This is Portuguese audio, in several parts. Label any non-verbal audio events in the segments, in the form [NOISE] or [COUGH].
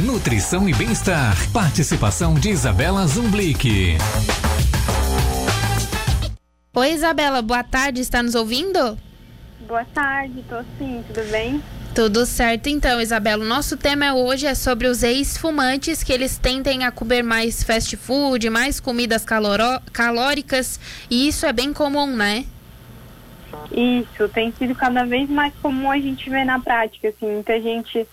nutrição e bem-estar. Participação de Isabela Zumblick. Oi, Isabela, boa tarde, está nos ouvindo? Boa tarde, tô sim, tudo bem? Tudo certo então, Isabela. O nosso tema hoje é sobre os ex-fumantes que eles tendem a comer mais fast food, mais comidas calóricas, e isso é bem comum, né? Isso, tem sido cada vez mais comum a gente ver na prática, assim, muita gente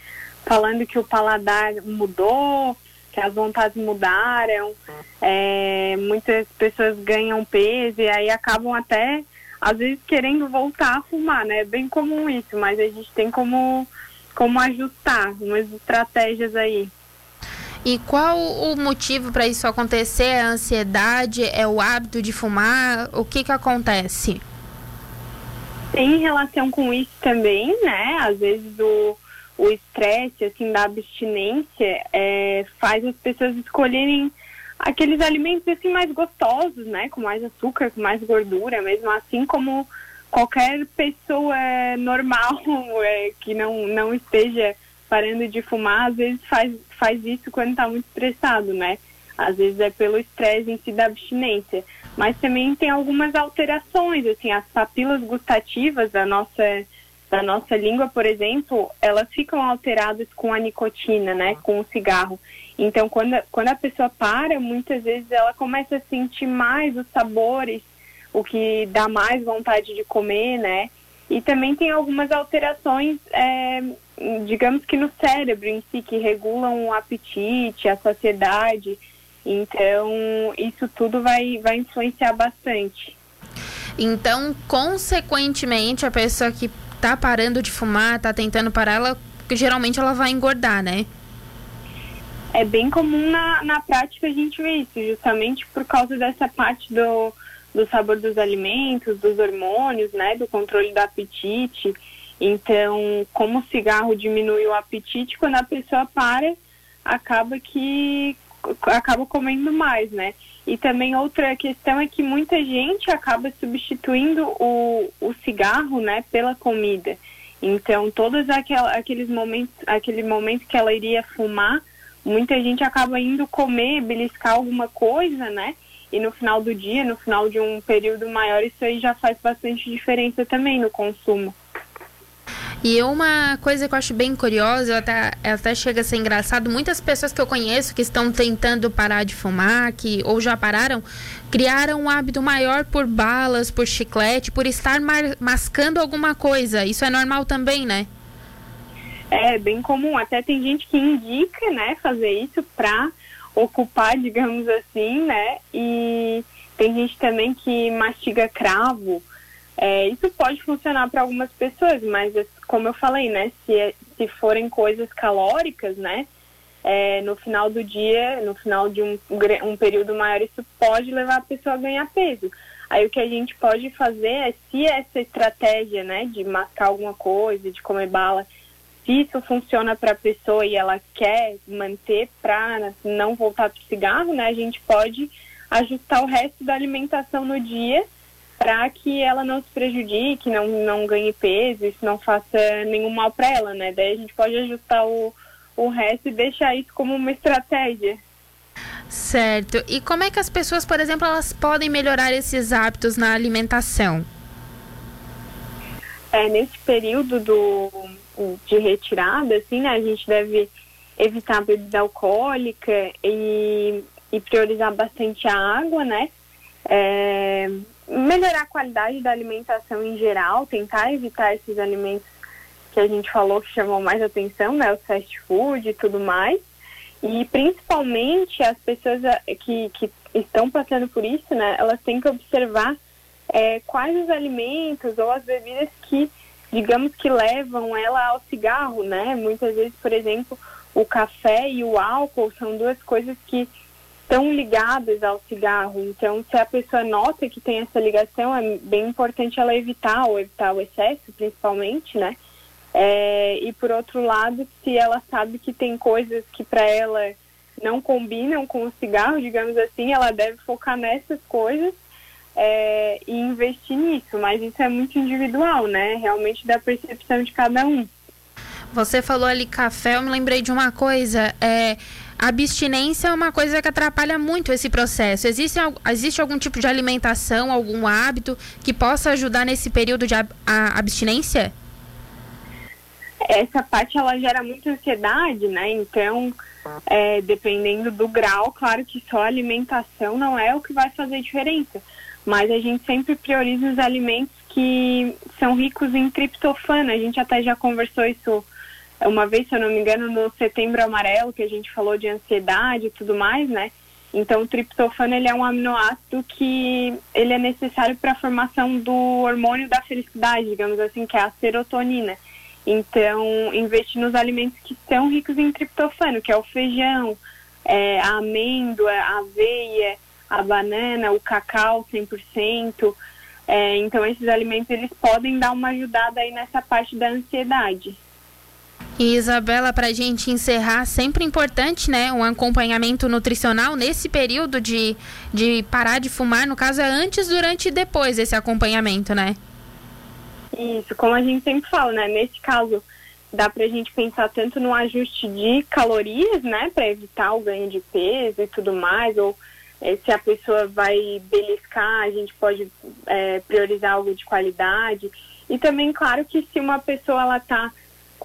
falando que o paladar mudou, que as vontades mudaram, é, muitas pessoas ganham peso e aí acabam até às vezes querendo voltar a fumar, né? É bem comum isso, mas a gente tem como, como ajustar umas estratégias aí. E qual o motivo para isso acontecer? É a ansiedade? É o hábito de fumar? O que que acontece? Tem relação com isso também, né? Às vezes o o estresse assim da abstinência é, faz as pessoas escolherem aqueles alimentos assim mais gostosos, né, com mais açúcar, com mais gordura, mesmo assim como qualquer pessoa normal [LAUGHS] é, que não não esteja parando de fumar, às vezes faz faz isso quando está muito estressado, né? Às vezes é pelo estresse em si da abstinência, mas também tem algumas alterações, assim, as papilas gustativas da nossa da nossa língua, por exemplo, elas ficam alteradas com a nicotina, né, com o cigarro. Então, quando, quando a pessoa para, muitas vezes ela começa a sentir mais os sabores, o que dá mais vontade de comer, né? E também tem algumas alterações, é, digamos que no cérebro em si, que regulam o apetite, a saciedade. Então, isso tudo vai, vai influenciar bastante. Então, consequentemente, a pessoa que tá parando de fumar, tá tentando parar, ela geralmente ela vai engordar, né? É bem comum na, na prática a gente ver isso, justamente por causa dessa parte do, do sabor dos alimentos, dos hormônios, né? Do controle do apetite. Então, como o cigarro diminui o apetite, quando a pessoa para, acaba que acaba comendo mais, né? E também outra questão é que muita gente acaba substituindo o, o cigarro, né, pela comida. Então, todos aquel, aqueles momentos, aquele momento que ela iria fumar, muita gente acaba indo comer, beliscar alguma coisa, né? E no final do dia, no final de um período maior, isso aí já faz bastante diferença também no consumo. E uma coisa que eu acho bem curiosa, até, até chega a ser engraçado, muitas pessoas que eu conheço que estão tentando parar de fumar, que ou já pararam, criaram um hábito maior por balas, por chiclete, por estar mascando alguma coisa. Isso é normal também, né? É bem comum. Até tem gente que indica, né, fazer isso para ocupar, digamos assim, né? E tem gente também que mastiga cravo. É, isso pode funcionar para algumas pessoas, mas como eu falei, né? Se, é, se forem coisas calóricas, né? É, no final do dia, no final de um, um período maior, isso pode levar a pessoa a ganhar peso. Aí o que a gente pode fazer é, se essa estratégia, né, de mascar alguma coisa, de comer bala, se isso funciona para a pessoa e ela quer manter para não voltar para o cigarro, né, a gente pode ajustar o resto da alimentação no dia para que ela não se prejudique, não, não ganhe peso, isso não faça nenhum mal para ela, né? Daí a gente pode ajustar o, o resto e deixar isso como uma estratégia. Certo. E como é que as pessoas, por exemplo, elas podem melhorar esses hábitos na alimentação? É, nesse período do, de retirada, assim, né, a gente deve evitar a bebida alcoólica e, e priorizar bastante a água, né? É, melhorar a qualidade da alimentação em geral, tentar evitar esses alimentos que a gente falou que chamam mais atenção, né, o fast food e tudo mais. E principalmente as pessoas eh, que, que estão passando por isso, né, elas têm que observar é, quais os alimentos ou as bebidas que, digamos que levam ela ao cigarro, né? Muitas vezes, por exemplo, o café e o álcool são duas coisas que estão ligadas ao cigarro. Então, se a pessoa nota que tem essa ligação, é bem importante ela evitar ou evitar o excesso, principalmente, né? É, e por outro lado, se ela sabe que tem coisas que para ela não combinam com o cigarro, digamos assim, ela deve focar nessas coisas é, e investir nisso. Mas isso é muito individual, né? Realmente da percepção de cada um. Você falou ali café, eu me lembrei de uma coisa. É, a abstinência é uma coisa que atrapalha muito esse processo. Existe, existe algum tipo de alimentação, algum hábito que possa ajudar nesse período de ab abstinência? Essa parte ela gera muita ansiedade, né? Então, é, dependendo do grau, claro que só alimentação não é o que vai fazer diferença. Mas a gente sempre prioriza os alimentos que são ricos em triptofano. A gente até já conversou isso uma vez, se eu não me engano, no Setembro Amarelo, que a gente falou de ansiedade e tudo mais, né? Então, o triptofano ele é um aminoácido que ele é necessário para a formação do hormônio da felicidade, digamos assim, que é a serotonina. Então, investir nos alimentos que são ricos em triptofano, que é o feijão, é, a amêndoa, a aveia, a banana, o cacau 100%. É, então, esses alimentos eles podem dar uma ajudada aí nessa parte da ansiedade. E Isabela, para a gente encerrar, sempre importante, né? Um acompanhamento nutricional nesse período de, de parar de fumar, no caso é antes, durante e depois desse acompanhamento, né? Isso, como a gente sempre fala, né? Nesse caso, dá para a gente pensar tanto no ajuste de calorias, né? Para evitar o ganho de peso e tudo mais, ou é, se a pessoa vai beliscar, a gente pode é, priorizar algo de qualidade. E também, claro, que se uma pessoa ela está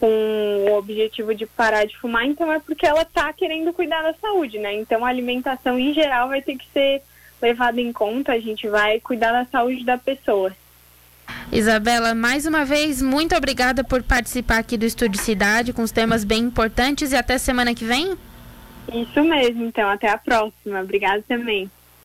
com o objetivo de parar de fumar, então é porque ela está querendo cuidar da saúde, né? Então a alimentação em geral vai ter que ser levada em conta, a gente vai cuidar da saúde da pessoa. Isabela, mais uma vez, muito obrigada por participar aqui do Estúdio Cidade com os temas bem importantes e até semana que vem. Isso mesmo, então, até a próxima. Obrigada também.